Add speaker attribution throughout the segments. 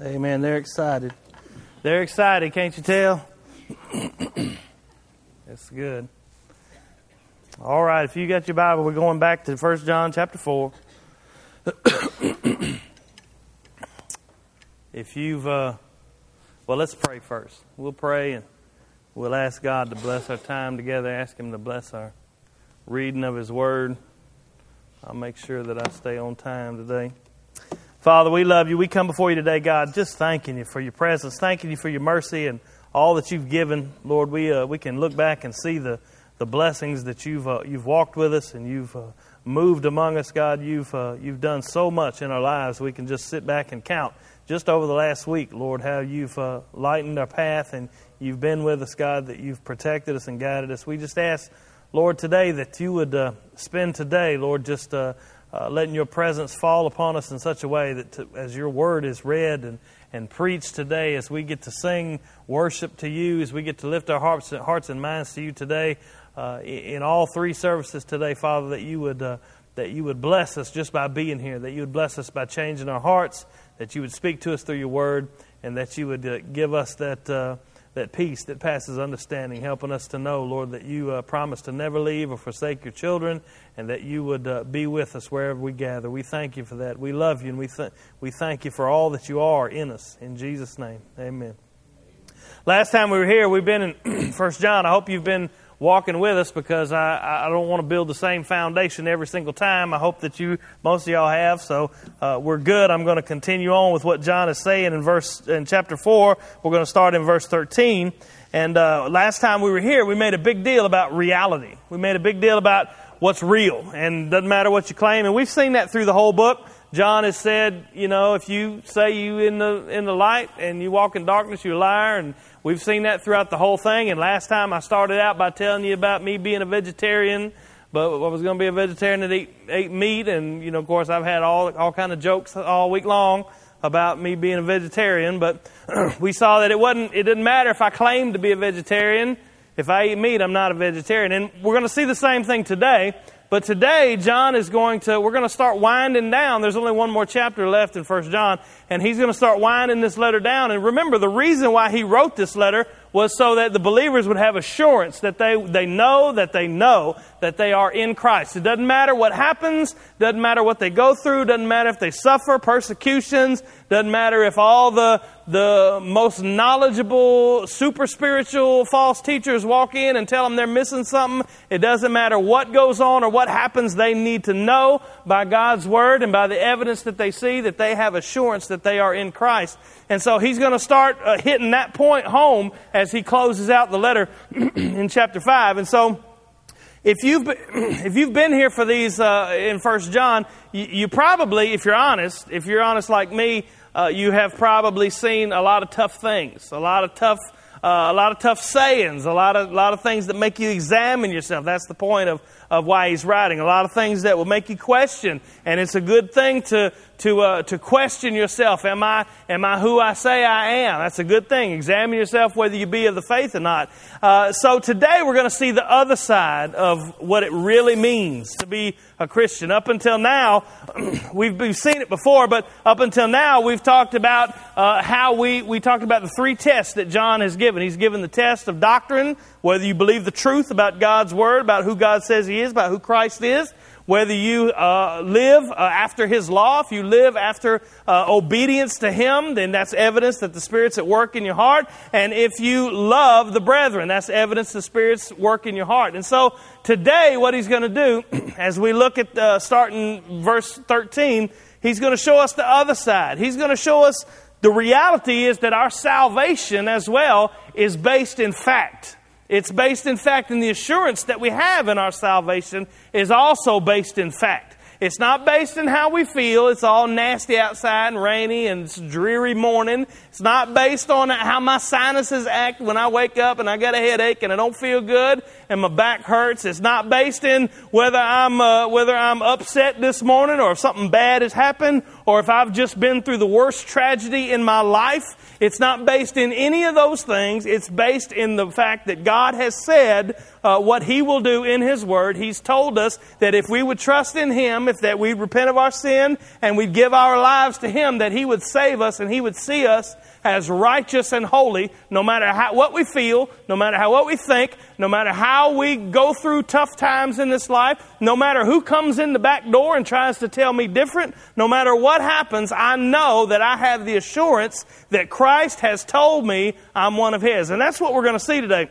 Speaker 1: Amen. They're excited. They're excited, can't you tell? That's good. All right, if you got your Bible, we're going back to 1 John chapter 4. if you've, uh, well, let's pray first. We'll pray and we'll ask God to bless our time together, ask Him to bless our reading of His Word. I'll make sure that I stay on time today. Father, we love you. We come before you today, God, just thanking you for your presence, thanking you for your mercy and all that you've given. Lord, we, uh, we can look back and see the, the blessings that you've, uh, you've walked with us and you've uh, moved among us, God. You've, uh, you've done so much in our lives. We can just sit back and count just over the last week, Lord, how you've uh, lightened our path and you've been with us, God, that you've protected us and guided us. We just ask, Lord, today that you would uh, spend today, Lord, just uh, letting your presence fall upon us in such a way that to, as your word is read and, and preached today, as we get to sing worship to you, as we get to lift our hearts, and, hearts and minds to you today, uh, in all three services today, Father, that you would. Uh, that you would bless us just by being here, that you would bless us by changing our hearts, that you would speak to us through your word, and that you would uh, give us that, uh, that peace that passes understanding, helping us to know, Lord, that you uh, promise to never leave or forsake your children, and that you would uh, be with us wherever we gather. We thank you for that. We love you, and we, th- we thank you for all that you are in us. In Jesus' name, amen. Last time we were here, we've been in First John. I hope you've been walking with us because I, I don't want to build the same foundation every single time. I hope that you, most of y'all have. So uh, we're good. I'm going to continue on with what John is saying in verse in chapter four. We're going to start in verse 13. And uh, last time we were here, we made a big deal about reality. We made a big deal about what's real, and doesn't matter what you claim. And we've seen that through the whole book. John has said, you know, if you say you in the in the light and you walk in darkness, you're a liar. And we've seen that throughout the whole thing. And last time I started out by telling you about me being a vegetarian, but I was going to be a vegetarian that eat, ate meat. And you know, of course, I've had all all kind of jokes all week long about me being a vegetarian. But we saw that it wasn't. It didn't matter if I claimed to be a vegetarian. If I eat meat, I'm not a vegetarian. And we're going to see the same thing today. But today, John is going to, we're going to start winding down. There's only one more chapter left in 1 John, and he's going to start winding this letter down. And remember, the reason why he wrote this letter was so that the believers would have assurance that they, they know that they know that they are in Christ. It doesn't matter what happens, doesn't matter what they go through, doesn't matter if they suffer persecutions, doesn't matter if all the, the most knowledgeable, super spiritual false teachers walk in and tell them they're missing something. It doesn't matter what goes on or what happens, they need to know by God's word and by the evidence that they see that they have assurance that they are in Christ. And so he's going to start uh, hitting that point home as he closes out the letter in chapter 5. And so if you've been, if you've been here for these uh, in First John, you, you, probably, if you're honest, if you're honest like me, uh, you have probably seen a lot of tough things, a lot of tough, uh, a lot of tough sayings, a lot of, a lot of things that make you examine yourself. That's the point of of why he's writing. A lot of things that will make you question, and it's a good thing to to uh, to question yourself. Am I am I who I say I am? That's a good thing. Examine yourself whether you be of the faith or not. Uh, so today we're going to see the other side of what it really means to be a Christian. Up until now, we've, we've seen it before, but up until now we've talked about uh, how we we talked about the three tests that John has given. He's given the test of doctrine, whether you believe the truth about God's word, about who God says He is, about who Christ is whether you uh, live uh, after His law, if you live after uh, obedience to Him, then that's evidence that the Spirit's at work in your heart. And if you love the brethren, that's evidence the Spirit's work in your heart. And so today, what He's going to do, as we look at uh, starting verse 13, He's going to show us the other side. He's going to show us the reality is that our salvation as well is based in fact. It's based in fact, and the assurance that we have in our salvation is also based in fact. It's not based in how we feel. It's all nasty outside and rainy and it's dreary morning. It's not based on how my sinuses act when I wake up and I got a headache and I don't feel good and my back hurts. It's not based in whether I'm, uh, whether I'm upset this morning or if something bad has happened or if I've just been through the worst tragedy in my life. It's not based in any of those things. It's based in the fact that God has said uh, what He will do in His Word. He's told us that if we would trust in Him, if that we'd repent of our sin and we'd give our lives to Him, that He would save us and He would see us as righteous and holy, no matter how, what we feel, no matter how, what we think, no matter how we go through tough times in this life, no matter who comes in the back door and tries to tell me different, no matter what happens, I know that I have the assurance that Christ has told me I'm one of His. And that's what we're going to see today.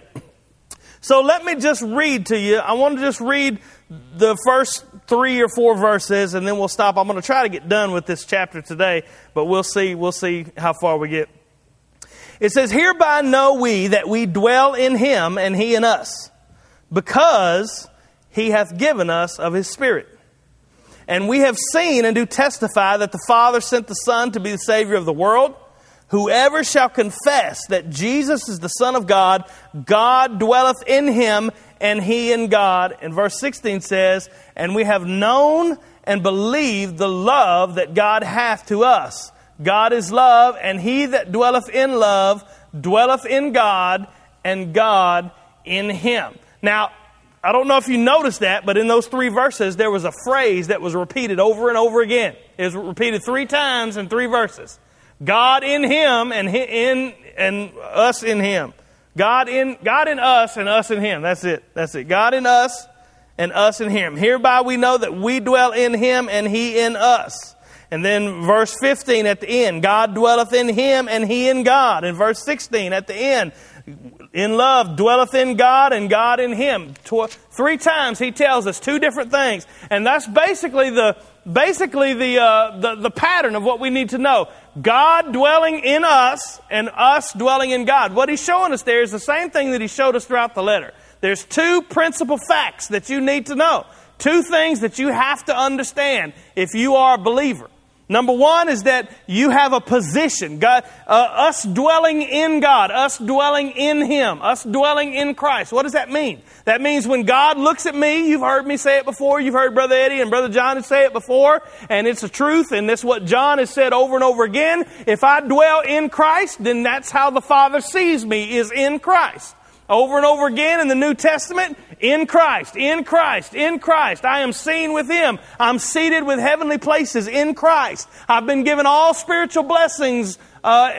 Speaker 1: So let me just read to you. I want to just read the first three or four verses and then we'll stop. I'm going to try to get done with this chapter today, but we'll see, we'll see how far we get. It says, Hereby know we that we dwell in him and he in us, because he hath given us of his Spirit. And we have seen and do testify that the Father sent the Son to be the Savior of the world. Whoever shall confess that Jesus is the Son of God, God dwelleth in him, and he in God. And verse 16 says, And we have known and believed the love that God hath to us. God is love, and he that dwelleth in love dwelleth in God, and God in him. Now, I don't know if you noticed that, but in those three verses, there was a phrase that was repeated over and over again. It was repeated three times in three verses. God in him and in and us in him. God in God in us and us in him. That's it. That's it. God in us and us in him. Hereby we know that we dwell in him and he in us. And then verse 15 at the end, God dwelleth in him and he in God. And verse 16 at the end, in love dwelleth in God and God in him. Three times he tells us two different things. And that's basically the, basically the, uh, the, the pattern of what we need to know. God dwelling in us and us dwelling in God. What he's showing us there is the same thing that he showed us throughout the letter. There's two principal facts that you need to know. Two things that you have to understand if you are a believer. Number one is that you have a position. God, uh, us dwelling in God, us dwelling in Him, us dwelling in Christ. What does that mean? That means when God looks at me, you've heard me say it before, you've heard Brother Eddie and Brother John say it before, and it's the truth, and that's what John has said over and over again. If I dwell in Christ, then that's how the Father sees me, is in Christ. Over and over again in the New Testament, in Christ, in Christ, in Christ. I am seen with Him. I'm seated with heavenly places in Christ. I've been given all spiritual blessings uh,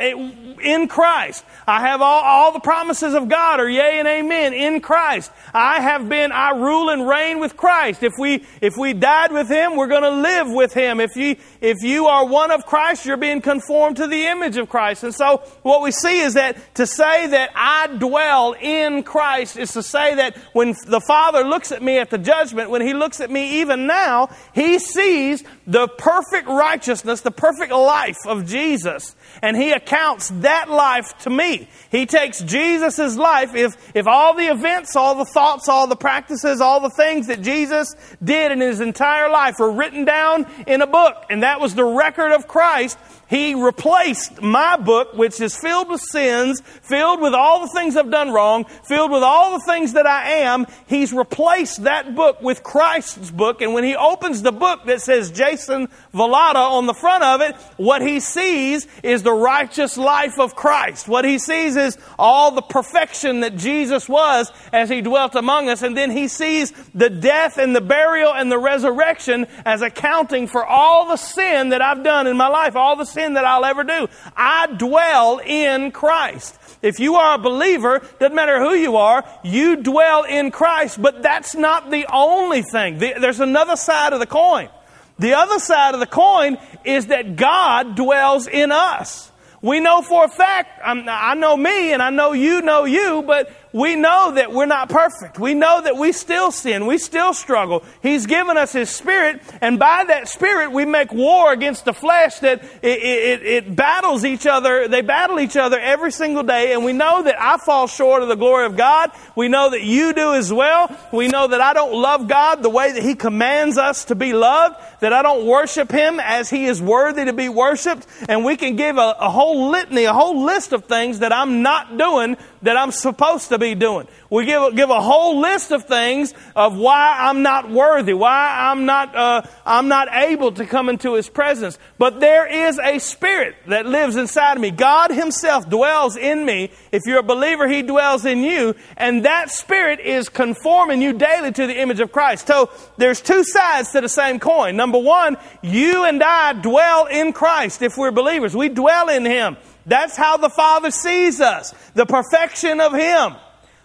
Speaker 1: in Christ. I have all, all the promises of God are yea and amen in Christ. I have been, I rule and reign with Christ. If we, if we died with Him, we're going to live with Him. If you, if you are one of Christ, you're being conformed to the image of Christ. And so what we see is that to say that I dwell in Christ is to say that when the Father looks at me at the judgment, when He looks at me even now, He sees the perfect righteousness, the perfect life of Jesus and he accounts that life to me. He takes Jesus' life, if, if all the events, all the thoughts, all the practices, all the things that Jesus did in his entire life were written down in a book, and that was the record of Christ, he replaced my book, which is filled with sins, filled with all the things I've done wrong, filled with all the things that I am. He's replaced that book with Christ's book. And when he opens the book that says Jason Vallata on the front of it, what he sees is the righteous life of Christ. What he sees is all the perfection that Jesus was as he dwelt among us. And then he sees the death and the burial and the resurrection as accounting for all the sin that I've done in my life, all the sin that I'll ever do. I dwell in Christ. If you are a believer, doesn't matter who you are, you dwell in Christ, but that's not the only thing. There's another side of the coin. The other side of the coin is that God dwells in us. We know for a fact, um, I know me and I know you know you, but we know that we're not perfect. We know that we still sin. We still struggle. He's given us His Spirit, and by that Spirit, we make war against the flesh that it, it, it, battles each other. They battle each other every single day, and we know that I fall short of the glory of God. We know that you do as well. We know that I don't love God the way that He commands us to be loved, that I don't worship Him as He is worthy to be worshiped, and we can give a, a whole litany, a whole list of things that I'm not doing that I'm supposed to be doing. We give, give a whole list of things of why I'm not worthy, why I'm not, uh, I'm not able to come into His presence. But there is a spirit that lives inside of me. God Himself dwells in me. If you're a believer, He dwells in you. And that spirit is conforming you daily to the image of Christ. So there's two sides to the same coin. Number one, you and I dwell in Christ if we're believers. We dwell in Him. That's how the Father sees us. The perfection of Him.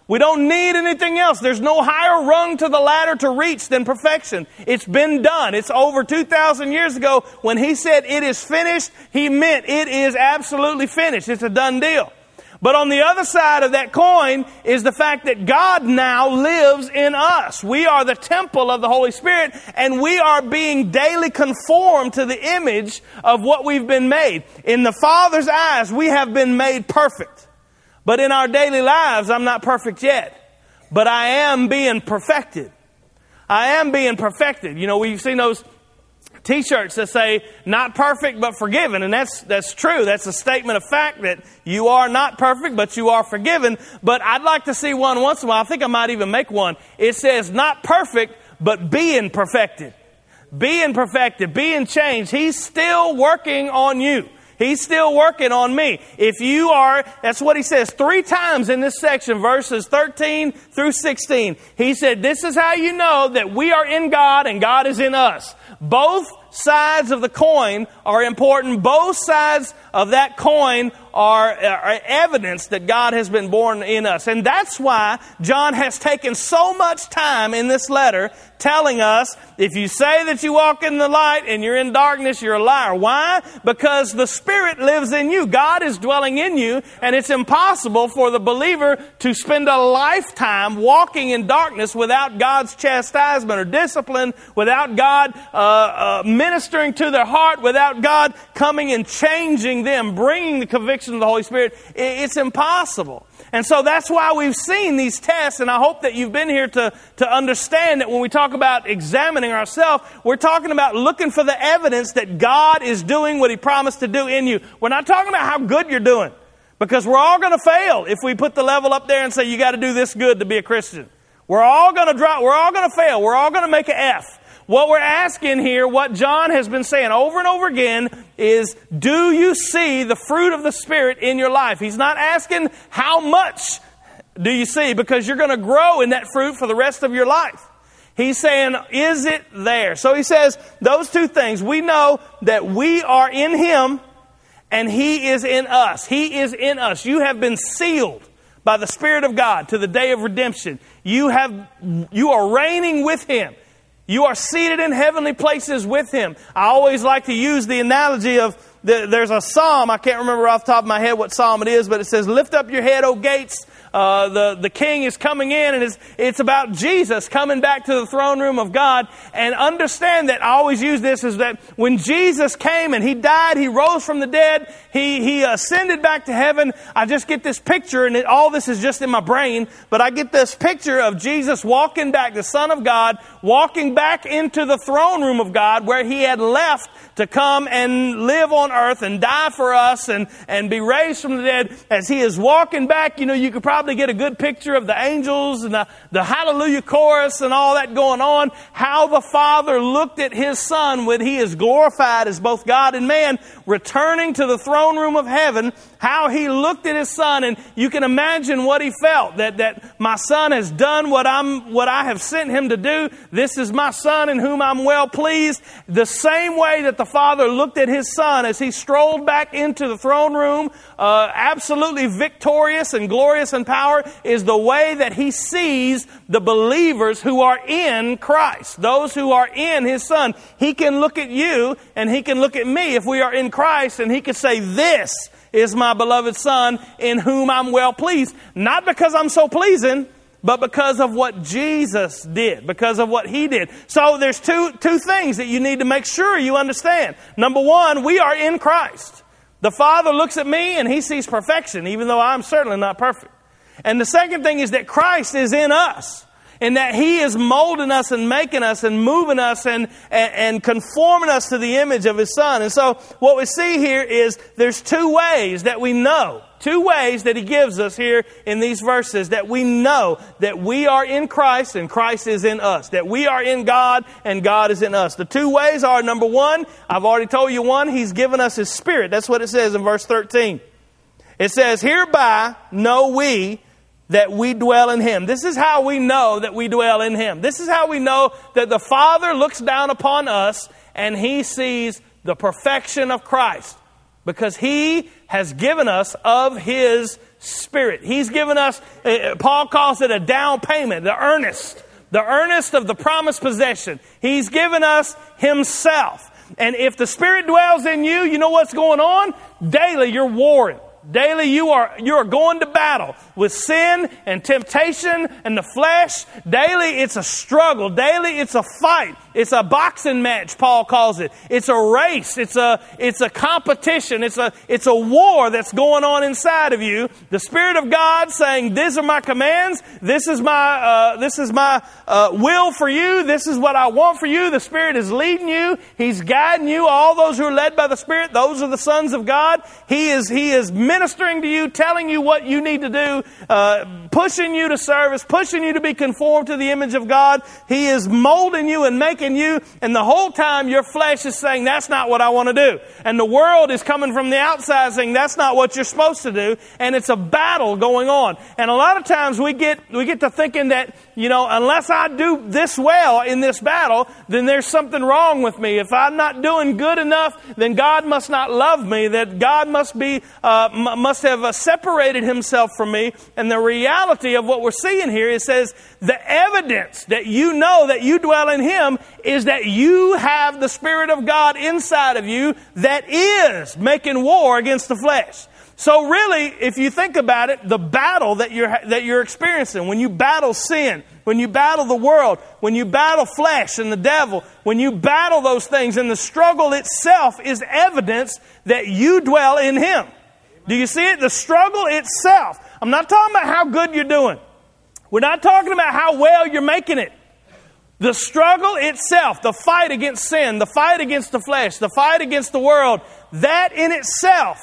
Speaker 1: We don't need anything else. There's no higher rung to the ladder to reach than perfection. It's been done. It's over 2,000 years ago. When he said it is finished, he meant it is absolutely finished. It's a done deal. But on the other side of that coin is the fact that God now lives in us. We are the temple of the Holy Spirit and we are being daily conformed to the image of what we've been made. In the Father's eyes, we have been made perfect. But in our daily lives, I'm not perfect yet. But I am being perfected. I am being perfected. You know, we've seen those t-shirts that say not perfect but forgiven. And that's that's true. That's a statement of fact that you are not perfect but you are forgiven. But i'd like to see one once in a while. I think i might even make one. It says not perfect but being perfected. Being perfected being changed. He's still working on you He's still working on me. If you are, that's what he says three times in this section, verses 13 through 16. He said, This is how you know that we are in God and God is in us. Both sides of the coin are important. Both sides of that coin are, are, evidence that God has been born in us. And that's why John has taken so much time in this letter telling us if you say that you walk in the light and you're in darkness, you're a liar. Why? Because the Spirit lives in you. God is dwelling in you, and it's impossible for the believer to spend a lifetime walking in darkness without God's chastisement or discipline, without God uh, uh, ministering to their heart, without God coming and changing them, bringing the conviction of the Holy Spirit. It's impossible. And so that's why we've seen these tests, and I hope that you've been here to, to understand that when we talk about examining ourselves, we're talking about looking for the evidence that God is doing what He promised to do in you. We're not talking about how good you're doing, because we're all going to fail if we put the level up there and say, you got to do this good to be a Christian. We're all going to drop, we're all going to fail. We're all going to make an F. What we're asking here, what John has been saying over and over again, is do you see the fruit of the Spirit in your life? He's not asking how much do you see because you're going to grow in that fruit for the rest of your life. He's saying, is it there? So he says those two things. We know that we are in Him and He is in us. He is in us. You have been sealed by the Spirit of God to the day of redemption. You have, you are reigning with Him. You are seated in heavenly places with him. I always like to use the analogy of the, there's a psalm, I can't remember off the top of my head what psalm it is, but it says, Lift up your head, O gates, uh, the, the king is coming in, and it's, it's about Jesus coming back to the throne room of God. And understand that I always use this is that when Jesus came and he died, he rose from the dead, he, he ascended back to heaven. I just get this picture, and it, all this is just in my brain, but I get this picture of Jesus walking back, the Son of God, walking back into the throne room of God where he had left to come and live on earth and die for us and, and be raised from the dead. As he is walking back, you know, you could probably probably get a good picture of the angels and the, the hallelujah chorus and all that going on. How the Father looked at His Son when He is glorified as both God and man, returning to the throne room of heaven how he looked at his son, and you can imagine what he felt that, that my son has done what, I'm, what I have sent him to do. This is my son in whom I'm well pleased. The same way that the father looked at his son as he strolled back into the throne room, uh, absolutely victorious and glorious in power, is the way that he sees the believers who are in Christ, those who are in his son. He can look at you and he can look at me if we are in Christ, and he can say, This is my beloved Son in whom I'm well pleased. Not because I'm so pleasing, but because of what Jesus did, because of what He did. So there's two, two things that you need to make sure you understand. Number one, we are in Christ. The Father looks at me and He sees perfection, even though I'm certainly not perfect. And the second thing is that Christ is in us and that He is molding us and making us and moving us and, and, and, conforming us to the image of His Son. And so what we see here is there's two ways that we know Two ways that he gives us here in these verses that we know that we are in Christ and Christ is in us. That we are in God and God is in us. The two ways are number one, I've already told you one, he's given us his spirit. That's what it says in verse 13. It says, Hereby know we that we dwell in him. This is how we know that we dwell in him. This is how we know that the Father looks down upon us and he sees the perfection of Christ because he has given us of his spirit. He's given us, uh, Paul calls it a down payment, the earnest, the earnest of the promised possession. He's given us himself. And if the spirit dwells in you, you know what's going on? Daily you're warring. Daily you are, you are going to battle with sin and temptation and the flesh. Daily it's a struggle. Daily it's a fight. It's a boxing match, Paul calls it. It's a race. It's a, it's a competition. It's a, it's a war that's going on inside of you. The Spirit of God saying, these are my commands. This is my, uh, this is my uh, will for you. This is what I want for you. The Spirit is leading you. He's guiding you. All those who are led by the Spirit, those are the sons of God. He is, he is ministering to you, telling you what you need to do, uh, pushing you to service, pushing you to be conformed to the image of God. He is molding you and making you, and the whole time your flesh is saying, That's not what I want to do. And the world is coming from the outside saying, That's not what you're supposed to do. And it's a battle going on. And a lot of times we get, we get to thinking that, you know, unless I do this well in this battle, then there's something wrong with me. If I'm not doing good enough, then God must not love me, that God must be, uh, m- must have uh, separated himself from me. And the reality of what we're seeing here, it says, the evidence that you know that you dwell in Him is that you have the Spirit of God inside of you that is making war against the flesh. So really, if you think about it, the battle that you're, that you're experiencing, when you battle sin, when you battle the world, when you battle flesh and the devil, when you battle those things, and the struggle itself is evidence that you dwell in Him. Do you see it? The struggle itself. I'm not talking about how good you're doing. We're not talking about how well you're making it. The struggle itself, the fight against sin, the fight against the flesh, the fight against the world, that in itself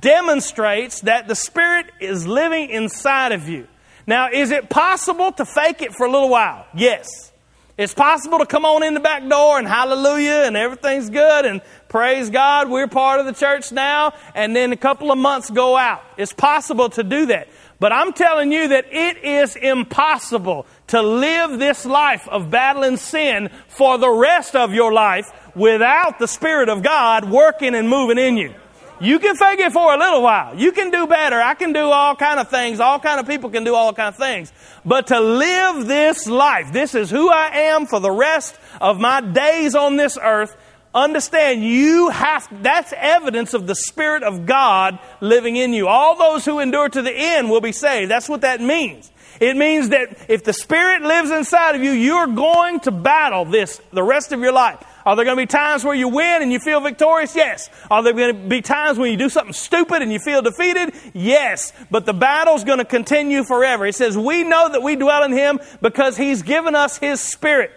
Speaker 1: demonstrates that the Spirit is living inside of you. Now, is it possible to fake it for a little while? Yes. It's possible to come on in the back door and hallelujah and everything's good and praise God, we're part of the church now, and then a couple of months go out. It's possible to do that. But I'm telling you that it is impossible to live this life of battling sin for the rest of your life without the Spirit of God working and moving in you. You can fake it for a little while. You can do better. I can do all kind of things. All kind of people can do all kind of things. But to live this life, this is who I am for the rest of my days on this earth. Understand, you have, that's evidence of the Spirit of God living in you. All those who endure to the end will be saved. That's what that means. It means that if the Spirit lives inside of you, you're going to battle this the rest of your life. Are there going to be times where you win and you feel victorious? Yes. Are there going to be times when you do something stupid and you feel defeated? Yes. But the battle's going to continue forever. It says, We know that we dwell in Him because He's given us His Spirit.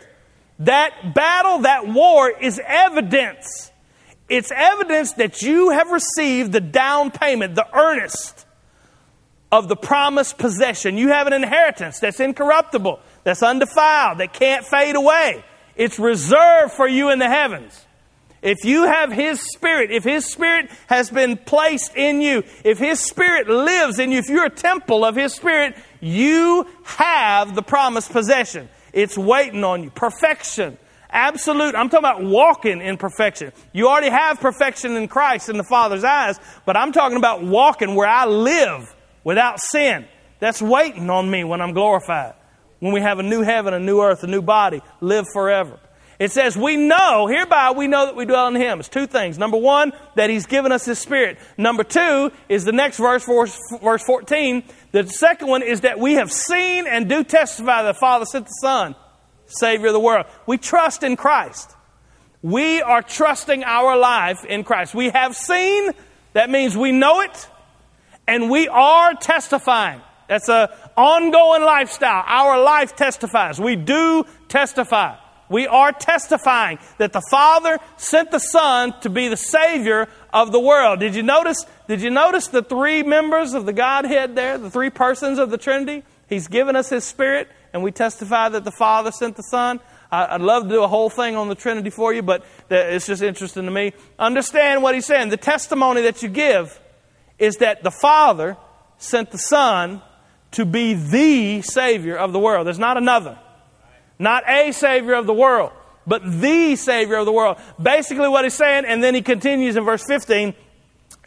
Speaker 1: That battle, that war is evidence. It's evidence that you have received the down payment, the earnest of the promised possession. You have an inheritance that's incorruptible, that's undefiled, that can't fade away. It's reserved for you in the heavens. If you have His Spirit, if His Spirit has been placed in you, if His Spirit lives in you, if you're a temple of His Spirit, you have the promised possession. It's waiting on you. Perfection. Absolute. I'm talking about walking in perfection. You already have perfection in Christ in the Father's eyes, but I'm talking about walking where I live without sin. That's waiting on me when I'm glorified. When we have a new heaven, a new earth, a new body, live forever. It says, We know, hereby we know that we dwell in Him. It's two things. Number one, that He's given us His Spirit. Number two is the next verse, verse 14. The second one is that we have seen and do testify that the Father sent the Son, Savior of the world. We trust in Christ. We are trusting our life in Christ. We have seen, that means we know it, and we are testifying. That's an ongoing lifestyle. Our life testifies. We do testify. We are testifying that the Father sent the Son to be the Savior of the world. Did you notice? Did you notice the three members of the Godhead there, the three persons of the Trinity? He's given us His Spirit, and we testify that the Father sent the Son. I'd love to do a whole thing on the Trinity for you, but it's just interesting to me. Understand what he's saying. The testimony that you give is that the Father sent the Son to be the Savior of the world. There's not another. Not a Savior of the world, but the Savior of the world. Basically, what he's saying, and then he continues in verse 15.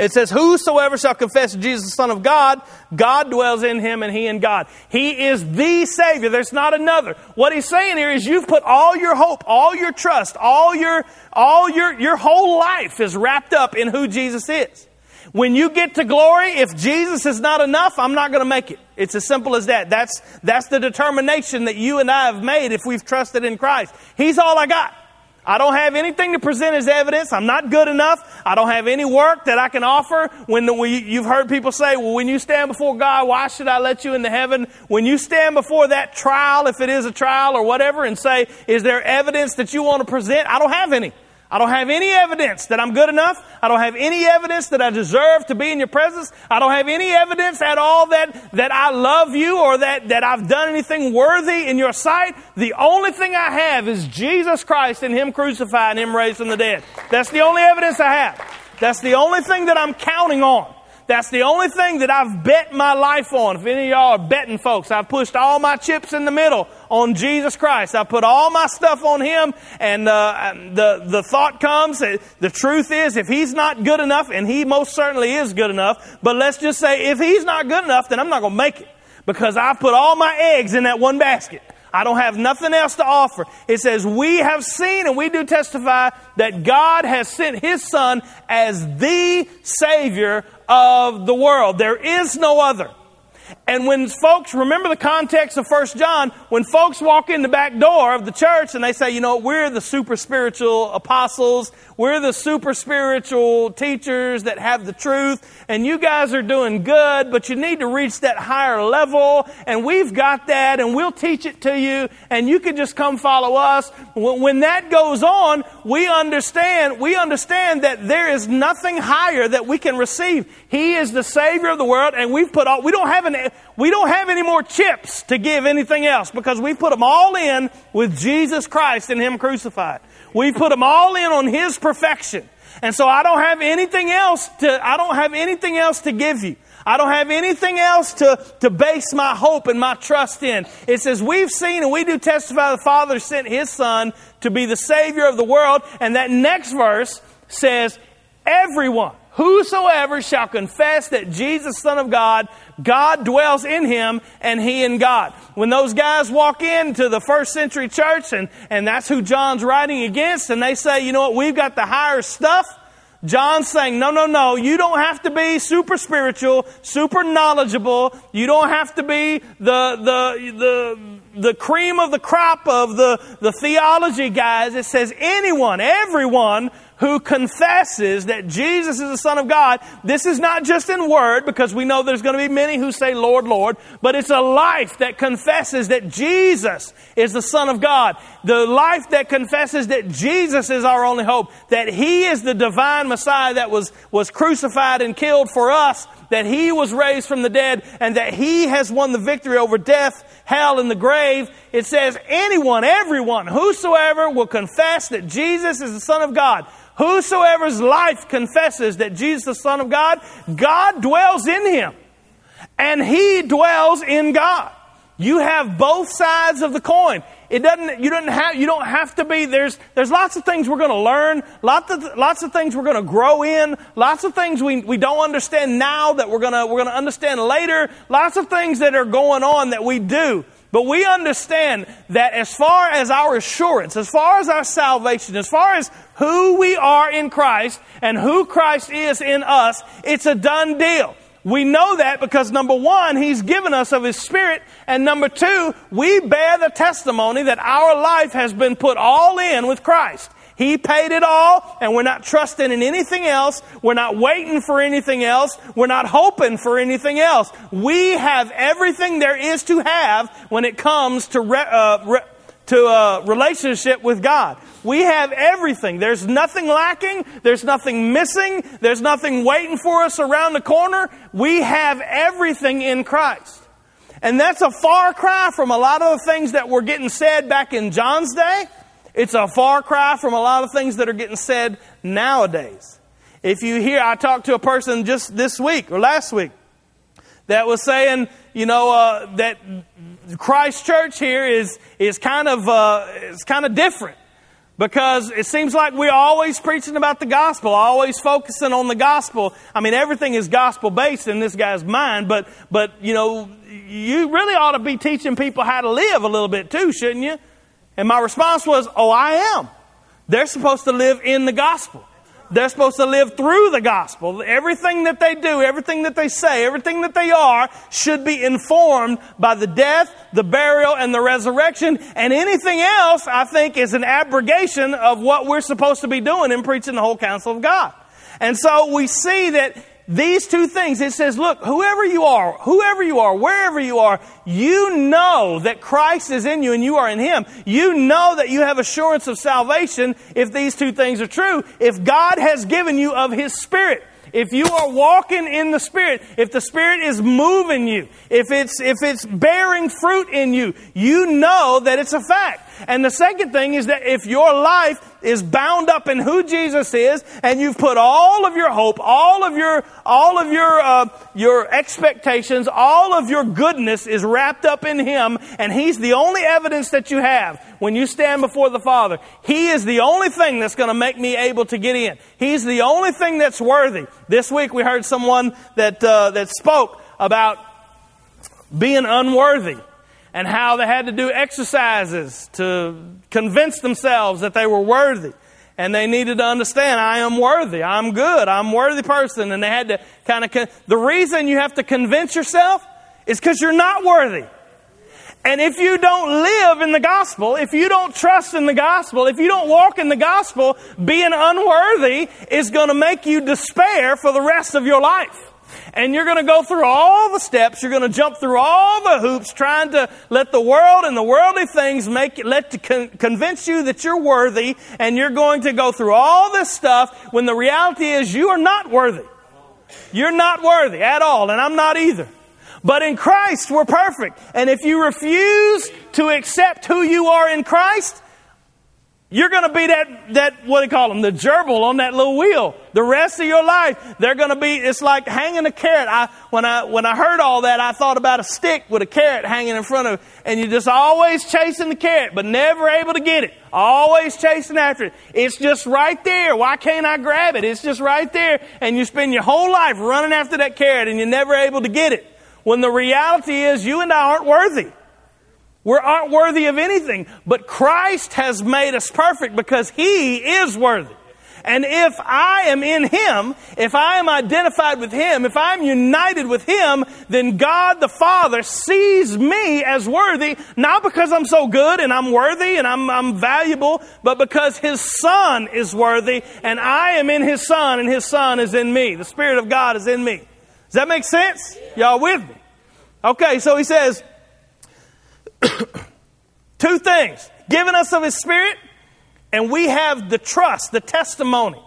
Speaker 1: It says, Whosoever shall confess Jesus the Son of God, God dwells in him and he in God. He is the Savior. There's not another. What he's saying here is you've put all your hope, all your trust, all your, all your, your whole life is wrapped up in who Jesus is. When you get to glory, if Jesus is not enough, I'm not going to make it. It's as simple as that. That's, that's the determination that you and I have made if we've trusted in Christ. He's all I got. I don't have anything to present as evidence. I'm not good enough. I don't have any work that I can offer. When the, you've heard people say, well, when you stand before God, why should I let you into heaven? When you stand before that trial, if it is a trial or whatever, and say, is there evidence that you want to present? I don't have any. I don't have any evidence that I'm good enough. I don't have any evidence that I deserve to be in your presence. I don't have any evidence at all that, that I love you or that, that I've done anything worthy in your sight. The only thing I have is Jesus Christ and Him crucified and Him raised from the dead. That's the only evidence I have. That's the only thing that I'm counting on. That's the only thing that I've bet my life on. If any of y'all are betting folks, I've pushed all my chips in the middle on Jesus Christ. I put all my stuff on Him, and uh, the the thought comes. The truth is, if He's not good enough, and He most certainly is good enough, but let's just say if He's not good enough, then I'm not going to make it because I've put all my eggs in that one basket. I don't have nothing else to offer. It says, We have seen and we do testify that God has sent His Son as the Savior of the world. There is no other. And when folks, remember the context of First John, when folks walk in the back door of the church and they say, you know, we're the super spiritual apostles, we're the super spiritual teachers that have the truth, and you guys are doing good, but you need to reach that higher level, and we've got that, and we'll teach it to you, and you can just come follow us. When that goes on, we understand, we understand that there is nothing higher that we can receive. He is the Savior of the world, and we've put all, we don't have an we don't have any more chips to give anything else because we put them all in with Jesus Christ and Him crucified. We put them all in on His perfection. And so I don't have anything else to, I don't have anything else to give you. I don't have anything else to, to base my hope and my trust in. It says, We've seen and we do testify the Father sent His Son to be the Savior of the world. And that next verse says, Everyone, whosoever shall confess that Jesus, Son of God, God dwells in him and he in God. When those guys walk into the first century church and, and that's who John's writing against and they say, you know what, we've got the higher stuff. John's saying, no, no, no, you don't have to be super spiritual, super knowledgeable. You don't have to be the, the, the, the cream of the crop of the, the theology guys. It says anyone, everyone who confesses that Jesus is the Son of God, this is not just in word, because we know there's going to be many who say, Lord, Lord, but it's a life that confesses that Jesus is the Son of God. The life that confesses that Jesus is our only hope, that He is the divine Messiah that was, was crucified and killed for us, that He was raised from the dead, and that He has won the victory over death, hell, and the grave. It says, anyone, everyone, whosoever will confess that Jesus is the Son of God, Whosoever's life confesses that Jesus is the Son of God, God dwells in him. And he dwells in God. You have both sides of the coin. It doesn't, you don't have, you don't have to be, there's, there's lots of things we're going to learn, lots of, lots of things we're going to grow in, lots of things we, we don't understand now that we're going to, we're going to understand later, lots of things that are going on that we do. But we understand that as far as our assurance, as far as our salvation, as far as who we are in Christ and who Christ is in us, it's a done deal. We know that because number one, He's given us of His Spirit, and number two, we bear the testimony that our life has been put all in with Christ. He paid it all, and we're not trusting in anything else. We're not waiting for anything else. We're not hoping for anything else. We have everything there is to have when it comes to, re, uh, re, to a relationship with God. We have everything. There's nothing lacking. There's nothing missing. There's nothing waiting for us around the corner. We have everything in Christ. And that's a far cry from a lot of the things that were getting said back in John's day. It's a far cry from a lot of things that are getting said nowadays. If you hear, I talked to a person just this week or last week that was saying, you know, uh, that Christ Church here is is kind of uh, kind of different because it seems like we're always preaching about the gospel, always focusing on the gospel. I mean, everything is gospel based in this guy's mind, but but you know, you really ought to be teaching people how to live a little bit too, shouldn't you? And my response was, "Oh, I am." They're supposed to live in the gospel. They're supposed to live through the gospel. Everything that they do, everything that they say, everything that they are should be informed by the death, the burial, and the resurrection. And anything else, I think, is an abrogation of what we're supposed to be doing in preaching the whole counsel of God. And so we see that these two things, it says, look, whoever you are, whoever you are, wherever you are, you know that Christ is in you and you are in Him. You know that you have assurance of salvation if these two things are true. If God has given you of His Spirit. If you are walking in the Spirit, if the Spirit is moving you, if it's, if it's bearing fruit in you, you know that it's a fact. And the second thing is that if your life is bound up in who Jesus is, and you've put all of your hope, all of your, all of your, uh, your expectations, all of your goodness is wrapped up in Him, and He's the only evidence that you have when you stand before the Father. He is the only thing that's going to make me able to get in. He's the only thing that's worthy. This week we heard someone that, uh, that spoke about being unworthy and how they had to do exercises to convince themselves that they were worthy. And they needed to understand, I am worthy. I'm good. I'm a worthy person. And they had to kind of, con- the reason you have to convince yourself is because you're not worthy. And if you don't live in the gospel, if you don't trust in the gospel, if you don't walk in the gospel, being unworthy is going to make you despair for the rest of your life. And you're going to go through all the steps. You're going to jump through all the hoops trying to let the world and the worldly things make let to con- convince you that you're worthy. And you're going to go through all this stuff when the reality is you are not worthy. You're not worthy at all. And I'm not either. But in Christ, we're perfect. And if you refuse to accept who you are in Christ, you're going to be that, that, what do you call them, the gerbil on that little wheel. The rest of your life, they're going to be, it's like hanging a carrot. I, when I, when I heard all that, I thought about a stick with a carrot hanging in front of, and you're just always chasing the carrot, but never able to get it. Always chasing after it. It's just right there. Why can't I grab it? It's just right there. And you spend your whole life running after that carrot and you're never able to get it. When the reality is you and I aren't worthy. We aren't worthy of anything, but Christ has made us perfect because He is worthy. And if I am in Him, if I am identified with Him, if I'm united with Him, then God the Father sees me as worthy, not because I'm so good and I'm worthy and I'm, I'm valuable, but because His Son is worthy and I am in His Son and His Son is in me. The Spirit of God is in me. Does that make sense? Y'all with me? Okay, so He says, Two things given us of His Spirit, and we have the trust, the testimony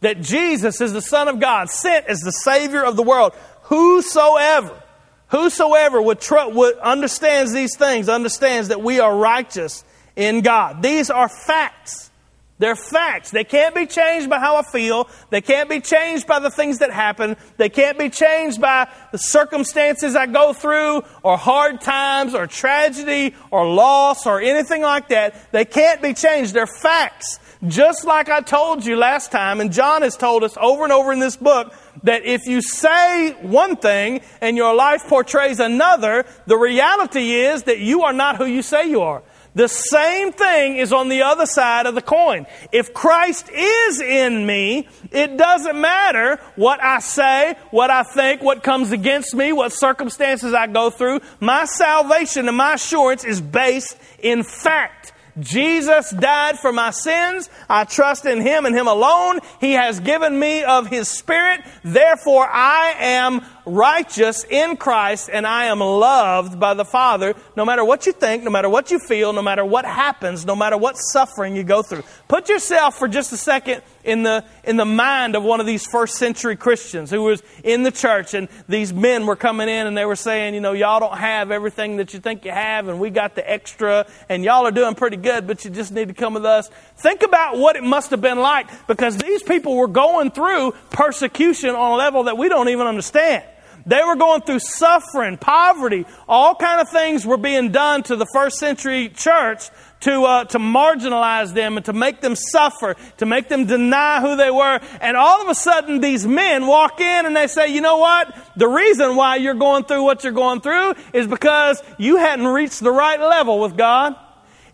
Speaker 1: that Jesus is the Son of God, sent as the Savior of the world. Whosoever, whosoever would, tr- would understands these things understands that we are righteous in God. These are facts. They're facts. They can't be changed by how I feel. They can't be changed by the things that happen. They can't be changed by the circumstances I go through or hard times or tragedy or loss or anything like that. They can't be changed. They're facts. Just like I told you last time, and John has told us over and over in this book, that if you say one thing and your life portrays another, the reality is that you are not who you say you are. The same thing is on the other side of the coin. If Christ is in me, it doesn't matter what I say, what I think, what comes against me, what circumstances I go through. My salvation and my assurance is based in fact. Jesus died for my sins. I trust in Him and Him alone. He has given me of His Spirit. Therefore, I am righteous in Christ and I am loved by the Father no matter what you think, no matter what you feel, no matter what happens, no matter what suffering you go through. Put yourself for just a second in the, in the mind of one of these first century Christians who was in the church and these men were coming in and they were saying, you know, y'all don't have everything that you think you have and we got the extra and y'all are doing pretty good, but you just need to come with us. Think about what it must have been like because these people were going through persecution on a level that we don't even understand. They were going through suffering, poverty, all kind of things were being done to the first century church to, uh, to marginalize them and to make them suffer, to make them deny who they were. And all of a sudden, these men walk in and they say, you know what? The reason why you're going through what you're going through is because you hadn't reached the right level with God.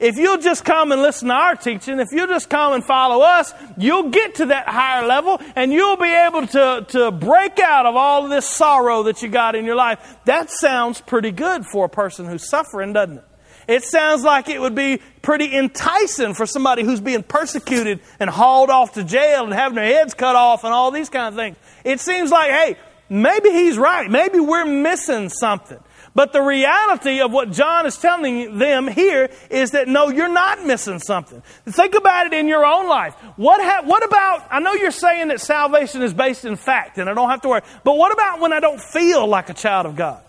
Speaker 1: If you'll just come and listen to our teaching, if you'll just come and follow us, you'll get to that higher level and you'll be able to, to break out of all of this sorrow that you got in your life. That sounds pretty good for a person who's suffering, doesn't it? It sounds like it would be pretty enticing for somebody who's being persecuted and hauled off to jail and having their heads cut off and all these kind of things. It seems like, hey, maybe he's right. Maybe we're missing something. But the reality of what John is telling them here is that no, you're not missing something. Think about it in your own life. What, ha- what about, I know you're saying that salvation is based in fact and I don't have to worry, but what about when I don't feel like a child of God?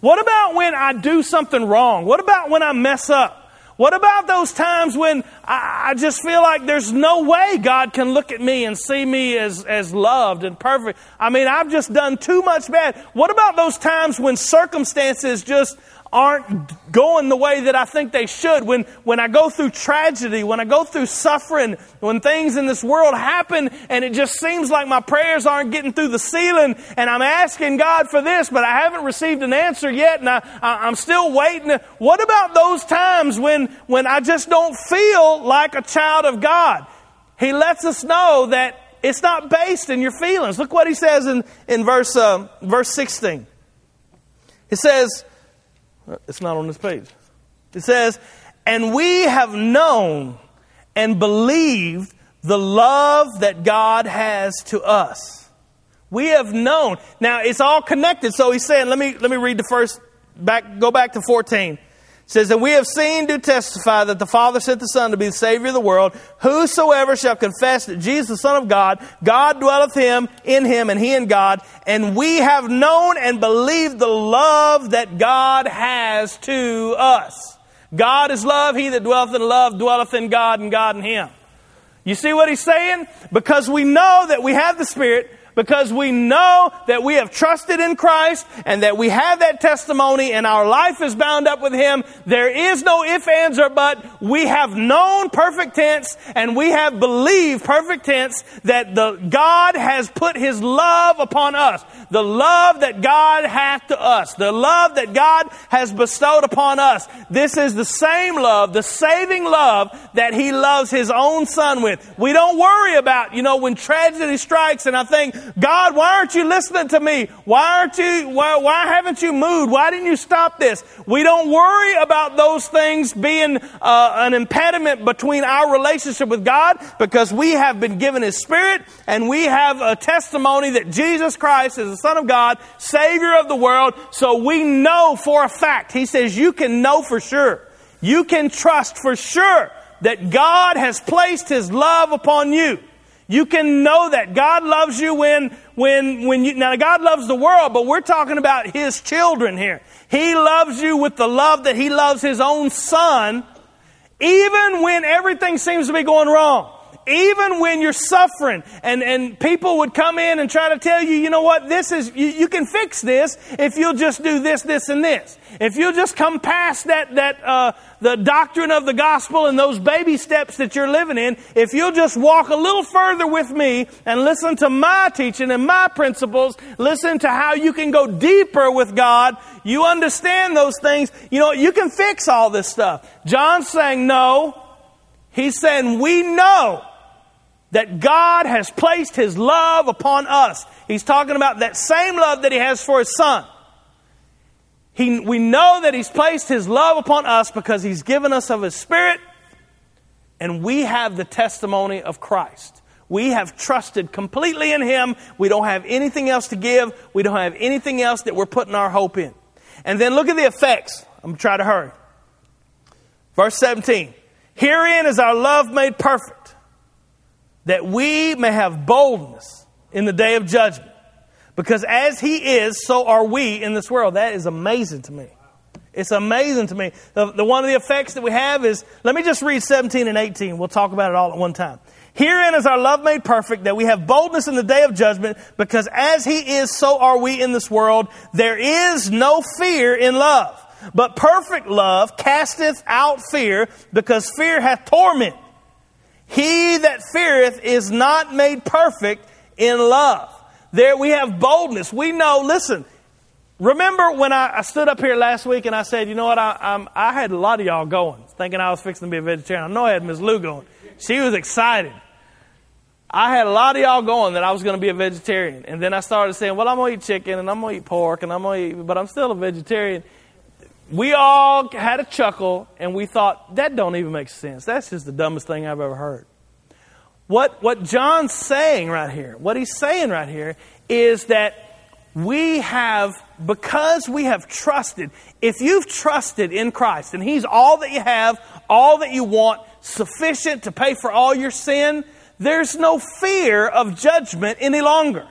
Speaker 1: What about when I do something wrong? What about when I mess up? What about those times when I, I, just feel like there's no way God can look at me and see me as, as loved and perfect? I mean, I've just done too much bad. What about those times when circumstances just aren't going the way that I think they should. When, when I go through tragedy, when I go through suffering, when things in this world happen and it just seems like my prayers aren't getting through the ceiling and I'm asking God for this, but I haven't received an answer yet and I, I, I'm still waiting. What about those times when, when I just don't feel like a child of God? He lets us know that it's not based in your feelings. Look what he says in, in verse, uh, verse 16. He says, it's not on this page. It says, And we have known and believed the love that God has to us. We have known. Now it's all connected. So he's saying, let me let me read the first back go back to 14 says that we have seen do testify that the Father sent the Son to be the Savior of the world. Whosoever shall confess that Jesus the Son of God, God dwelleth him in him and he in God. And we have known and believed the love that God has to us. God is love. He that dwelleth in love dwelleth in God and God in him. You see what he's saying? Because we know that we have the Spirit, because we know that we have trusted in Christ and that we have that testimony and our life is bound up with Him. There is no if, ands, or but. We have known perfect tense and we have believed perfect tense that the God has put His love upon us. The love that God hath to us. The love that God has bestowed upon us. This is the same love, the saving love that He loves His own Son with. We don't worry about, you know, when tragedy strikes and I think, God, why aren't you listening to me? Why aren't you, why, why haven't you moved? Why didn't you stop this? We don't worry about those things being uh, an impediment between our relationship with God because we have been given His Spirit and we have a testimony that Jesus Christ is the Son of God, Savior of the world. So we know for a fact. He says you can know for sure. You can trust for sure that God has placed His love upon you. You can know that God loves you when, when, when you, now God loves the world, but we're talking about His children here. He loves you with the love that He loves His own Son, even when everything seems to be going wrong. Even when you're suffering and, and people would come in and try to tell you, you know what, this is, you, you can fix this if you'll just do this, this, and this. If you'll just come past that, that, uh, the doctrine of the gospel and those baby steps that you're living in, if you'll just walk a little further with me and listen to my teaching and my principles, listen to how you can go deeper with God, you understand those things, you know, you can fix all this stuff. John's saying no. He's saying we know that God has placed His love upon us. He's talking about that same love that He has for His Son. He, we know that He's placed His love upon us because He's given us of His Spirit, and we have the testimony of Christ. We have trusted completely in Him. We don't have anything else to give. We don't have anything else that we're putting our hope in. And then look at the effects. I'm going to try to hurry. Verse 17 Herein is our love made perfect, that we may have boldness in the day of judgment. Because as He is, so are we in this world. That is amazing to me. It's amazing to me. The, the, one of the effects that we have is, let me just read 17 and 18. We'll talk about it all at one time. Herein is our love made perfect, that we have boldness in the day of judgment, because as he is, so are we in this world. There is no fear in love, but perfect love casteth out fear, because fear hath torment. He that feareth is not made perfect in love. There we have boldness. We know, listen, Remember when I, I, stood up here last week and I said, you know what, I, I had a lot of y'all going, thinking I was fixing to be a vegetarian. I know I had Ms. Lou going. She was excited. I had a lot of y'all going that I was going to be a vegetarian. And then I started saying, well, I'm going to eat chicken and I'm going to eat pork and I'm going to eat, but I'm still a vegetarian. We all had a chuckle and we thought, that don't even make sense. That's just the dumbest thing I've ever heard. What, what John's saying right here, what he's saying right here is that we have, because we have trusted, if you've trusted in Christ and He's all that you have, all that you want, sufficient to pay for all your sin, there's no fear of judgment any longer.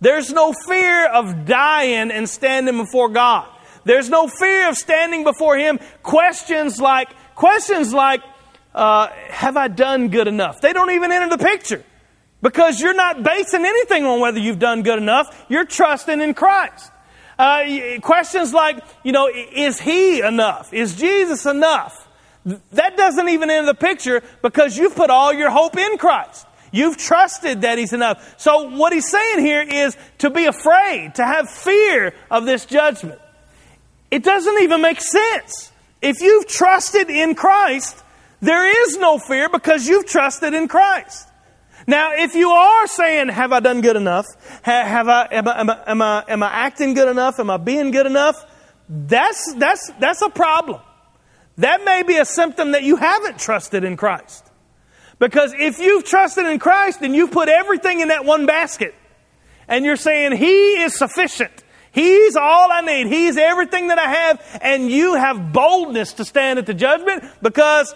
Speaker 1: There's no fear of dying and standing before God. There's no fear of standing before Him. Questions like, questions like, uh, have I done good enough? They don't even enter the picture. Because you're not basing anything on whether you've done good enough. You're trusting in Christ. Uh, questions like, you know, is He enough? Is Jesus enough? That doesn't even enter the picture because you've put all your hope in Christ. You've trusted that He's enough. So what He's saying here is to be afraid, to have fear of this judgment. It doesn't even make sense. If you've trusted in Christ, there is no fear because you've trusted in Christ. Now, if you are saying, have I done good enough? Have I, am I, am I, am I, am I acting good enough? Am I being good enough? That's, that's, that's a problem. That may be a symptom that you haven't trusted in Christ. Because if you've trusted in Christ, then you've put everything in that one basket. And you're saying, He is sufficient. He's all I need. He's everything that I have. And you have boldness to stand at the judgment because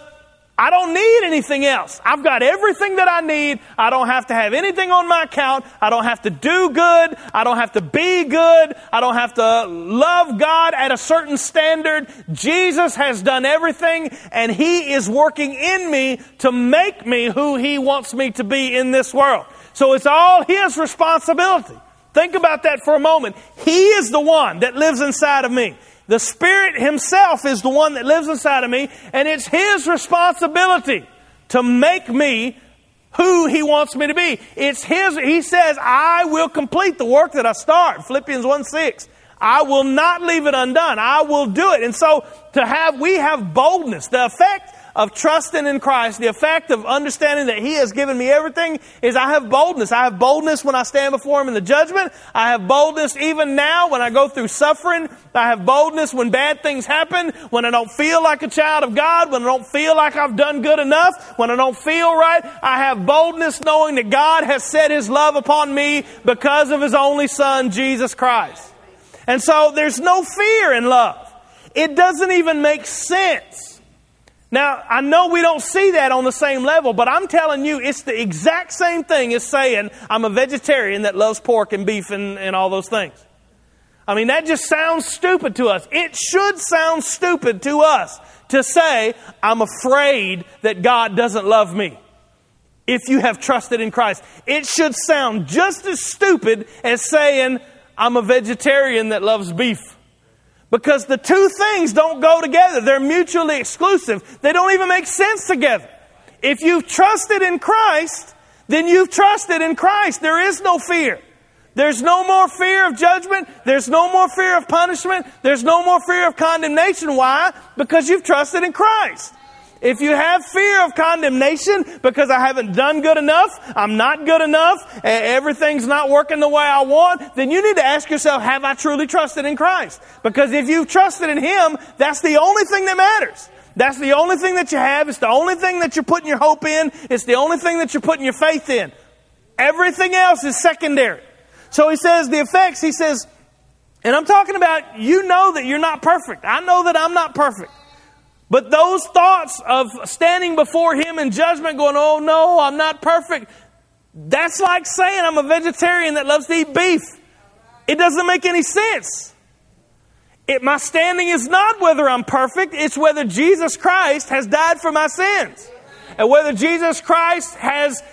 Speaker 1: I don't need anything else. I've got everything that I need. I don't have to have anything on my account. I don't have to do good. I don't have to be good. I don't have to love God at a certain standard. Jesus has done everything and He is working in me to make me who He wants me to be in this world. So it's all His responsibility. Think about that for a moment. He is the one that lives inside of me. The Spirit Himself is the one that lives inside of me, and it's His responsibility to make me who He wants me to be. It's His, He says, I will complete the work that I start. Philippians 1 6. I will not leave it undone. I will do it. And so to have, we have boldness. The effect of trusting in Christ, the effect of understanding that He has given me everything is I have boldness. I have boldness when I stand before Him in the judgment. I have boldness even now when I go through suffering. I have boldness when bad things happen, when I don't feel like a child of God, when I don't feel like I've done good enough, when I don't feel right. I have boldness knowing that God has set His love upon me because of His only Son, Jesus Christ. And so there's no fear in love. It doesn't even make sense now, I know we don't see that on the same level, but I'm telling you, it's the exact same thing as saying I'm a vegetarian that loves pork and beef and, and all those things. I mean, that just sounds stupid to us. It should sound stupid to us to say, I'm afraid that God doesn't love me. If you have trusted in Christ, it should sound just as stupid as saying, I'm a vegetarian that loves beef. Because the two things don't go together. They're mutually exclusive. They don't even make sense together. If you've trusted in Christ, then you've trusted in Christ. There is no fear. There's no more fear of judgment. There's no more fear of punishment. There's no more fear of condemnation. Why? Because you've trusted in Christ. If you have fear of condemnation because I haven't done good enough, I'm not good enough, everything's not working the way I want, then you need to ask yourself, have I truly trusted in Christ? Because if you've trusted in Him, that's the only thing that matters. That's the only thing that you have. It's the only thing that you're putting your hope in. It's the only thing that you're putting your faith in. Everything else is secondary. So he says the effects, he says, and I'm talking about you know that you're not perfect. I know that I'm not perfect. But those thoughts of standing before him in judgment, going, oh no, I'm not perfect, that's like saying I'm a vegetarian that loves to eat beef. It doesn't make any sense. It, my standing is not whether I'm perfect, it's whether Jesus Christ has died for my sins. And whether Jesus Christ has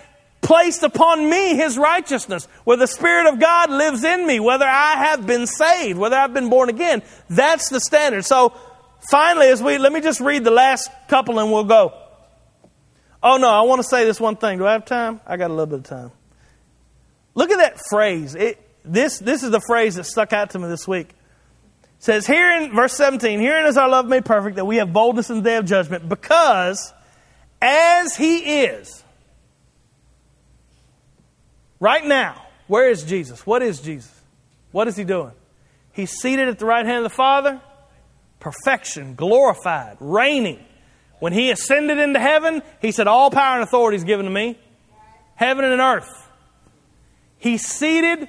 Speaker 1: placed upon me his righteousness, whether the Spirit of God lives in me, whether I have been saved, whether I've been born again. That's the standard. So finally, as we let me just read the last couple and we'll go. Oh no, I want to say this one thing. Do I have time? I got a little bit of time. Look at that phrase. It, this, this is the phrase that stuck out to me this week. It says here in verse 17, herein is our love made perfect, that we have boldness in the day of judgment, because as he is, right now, where is Jesus? What is Jesus? What is he doing? He's seated at the right hand of the Father, perfection, glorified, reigning. When he ascended into heaven, he said, All power and authority is given to me, heaven and earth. He's seated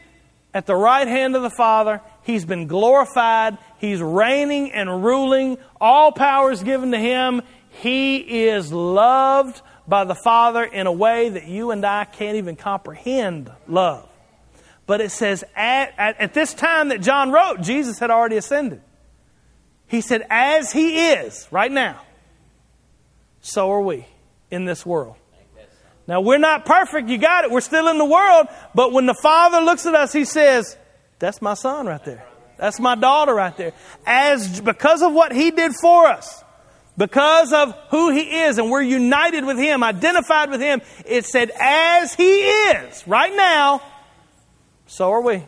Speaker 1: at the right hand of the Father. He's been glorified. He's reigning and ruling. All power is given to him. He is loved by the Father in a way that you and I can't even comprehend love. But it says, at, at, at this time that John wrote, Jesus had already ascended. He said, as he is right now, so are we in this world. Now, we're not perfect, you got it. We're still in the world. But when the Father looks at us, He says, That's my son right there. That's my daughter right there. As because of what He did for us, because of who He is, and we're united with Him, identified with Him, it said, As He is right now, so are we.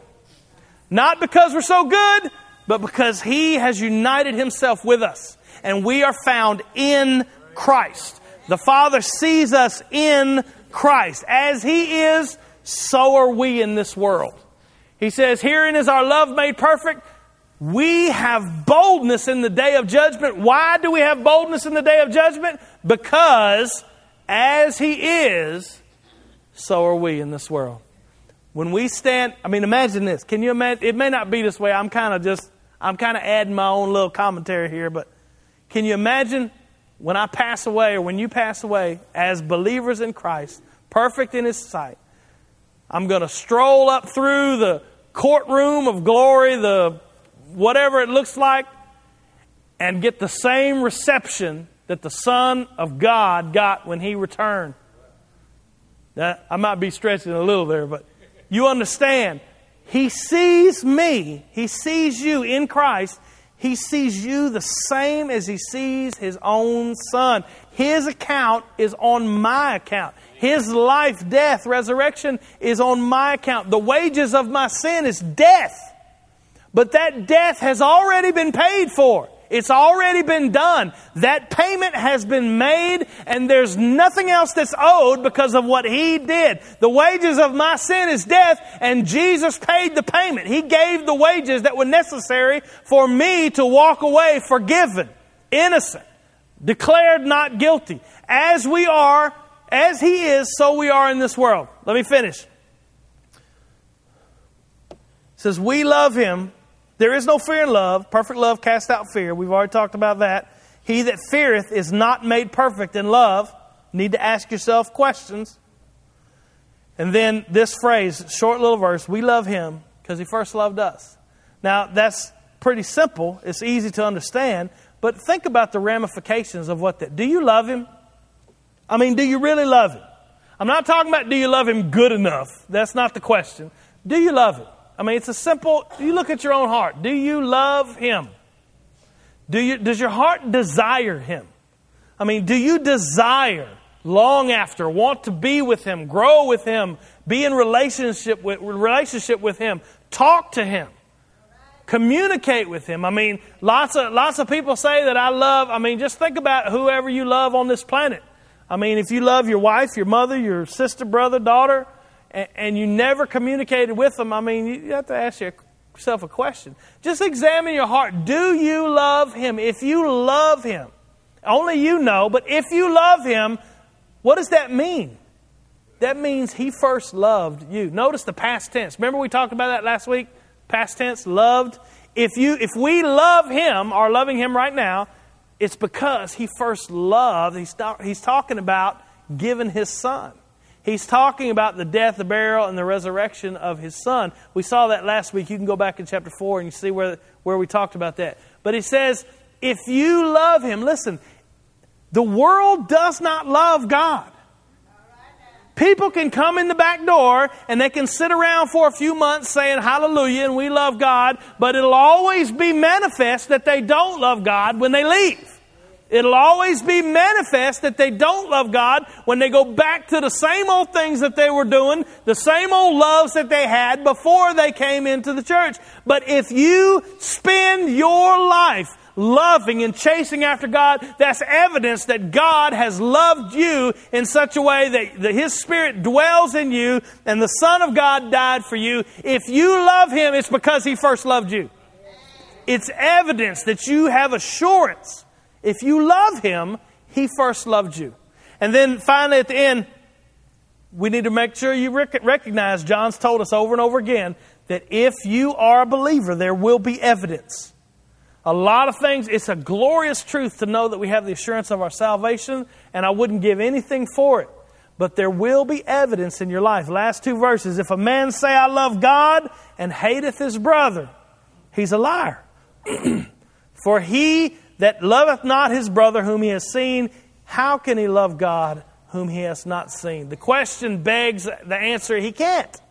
Speaker 1: Not because we're so good, but because He has united Himself with us. And we are found in Christ. The Father sees us in Christ. As He is, so are we in this world. He says, Herein is our love made perfect. We have boldness in the day of judgment. Why do we have boldness in the day of judgment? Because as He is, so are we in this world. When we stand, I mean, imagine this. Can you imagine? It may not be this way. I'm kind of just, I'm kind of adding my own little commentary here, but can you imagine when I pass away or when you pass away as believers in Christ, perfect in His sight, I'm going to stroll up through the courtroom of glory, the whatever it looks like, and get the same reception that the Son of God got when He returned. Now, I might be stretching a little there, but you understand. He sees me, He sees you in Christ, he sees you the same as he sees his own son. His account is on my account. His life, death, resurrection is on my account. The wages of my sin is death. But that death has already been paid for. It's already been done. That payment has been made, and there's nothing else that's owed because of what He did. The wages of my sin is death, and Jesus paid the payment. He gave the wages that were necessary for me to walk away forgiven, innocent, declared not guilty. As we are, as He is, so we are in this world. Let me finish. It says, We love Him there is no fear in love. Perfect love casts out fear. We've already talked about that. He that feareth is not made perfect in love. Need to ask yourself questions. And then this phrase, short little verse, we love him because he first loved us. Now, that's pretty simple. It's easy to understand. But think about the ramifications of what that. Do you love him? I mean, do you really love him? I'm not talking about do you love him good enough. That's not the question. Do you love him? I mean, it's a simple, you look at your own heart. Do you love Him? Do you, does your heart desire Him? I mean, do you desire, long after, want to be with Him, grow with Him, be in relationship with, relationship with Him, talk to Him? communicate with him. I mean, lots of lots of people say that I love. I mean, just think about whoever you love on this planet. I mean, if you love your wife, your mother, your sister, brother, daughter, and, you never communicated with them, I mean, you have to ask yourself a question. Just examine your heart. Do you love Him? If you love Him, only you know, but if you love Him, what does that mean? that means He first loved you. Notice the past tense. Remember we talked about that last week? Past tense, loved. If, you, if we love Him, are loving Him right now, it's because He first loved. He's, he's talking about giving His Son. He's talking about the death, the burial, and the resurrection of his son. We saw that last week. You can go back in chapter 4 and you see where, where we talked about that. But he says, if you love him, listen, the world does not love God. People can come in the back door and they can sit around for a few months saying hallelujah and we love God, but it'll always be manifest that they don't love God when they leave. It'll always be manifest that they don't love God when they go back to the same old things that they were doing, the same old loves that they had before they came into the church. But if you spend your life loving and chasing after God, that's evidence that God has loved you in such a way that, His Spirit dwells in you and the Son of God died for you. If you love Him, it's because He first loved you. It's evidence that you have assurance. If you love Him, He first loved you. And then finally at the end, we need to make sure you recognize, John's told us over and over again, that if you are a believer, there will be evidence. A lot of things, it's a glorious truth to know that we have the assurance of our salvation, and I wouldn't give anything for it. But there will be evidence in your life. Last two verses. If a man say, I love God, and hateth his brother, he's a liar. for he that loveth not his brother whom he has seen, how can he love God whom he has not seen? The question begs the answer he can't.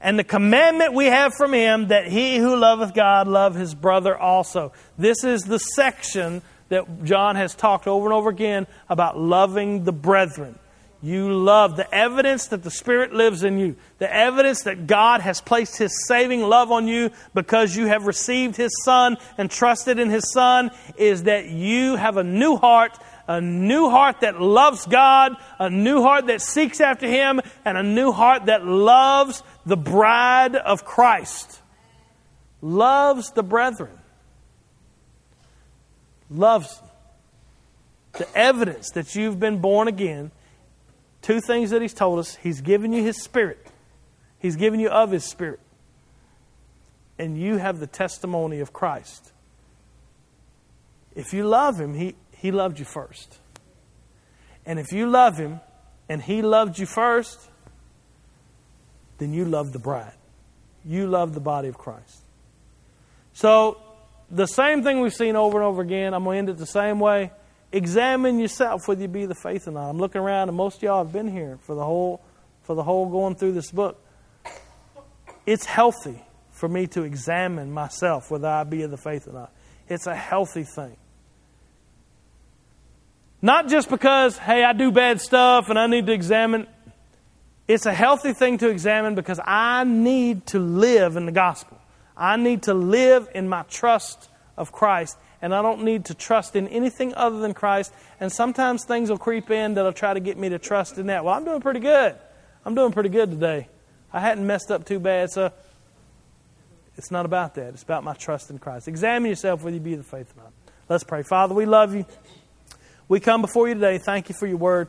Speaker 1: And the commandment we have from him that he who loveth God love his brother also. This is the section that John has talked over and over again about loving the brethren. You love the evidence that the Spirit lives in you, the evidence that God has placed His saving love on you because you have received His Son and trusted in His Son is that you have a new heart a new heart that loves God, a new heart that seeks after Him, and a new heart that loves the bride of Christ. Loves the brethren. Loves the evidence that you've been born again. Two things that He's told us He's given you His Spirit, He's given you of His Spirit. And you have the testimony of Christ. If you love Him, He, he loved you first. And if you love Him and He loved you first, then you love the bride. You love the body of Christ. So, the same thing we've seen over and over again, I'm going to end it the same way. Examine yourself whether you be the faith or not. I'm looking around, and most of y'all have been here for the whole, for the whole going through this book. It's healthy for me to examine myself whether I be of the faith or not. It's a healthy thing. Not just because, hey, I do bad stuff and I need to examine. It's a healthy thing to examine because I need to live in the gospel. I need to live in my trust of Christ, and I don't need to trust in anything other than Christ. And sometimes things will creep in that'll try to get me to trust in that. Well, I'm doing pretty good. I'm doing pretty good today. I hadn't messed up too bad, so it's not about that. It's about my trust in Christ. Examine yourself whether you be the faith or not. Let's pray. Father, we love you. We come before you today. Thank you for your word.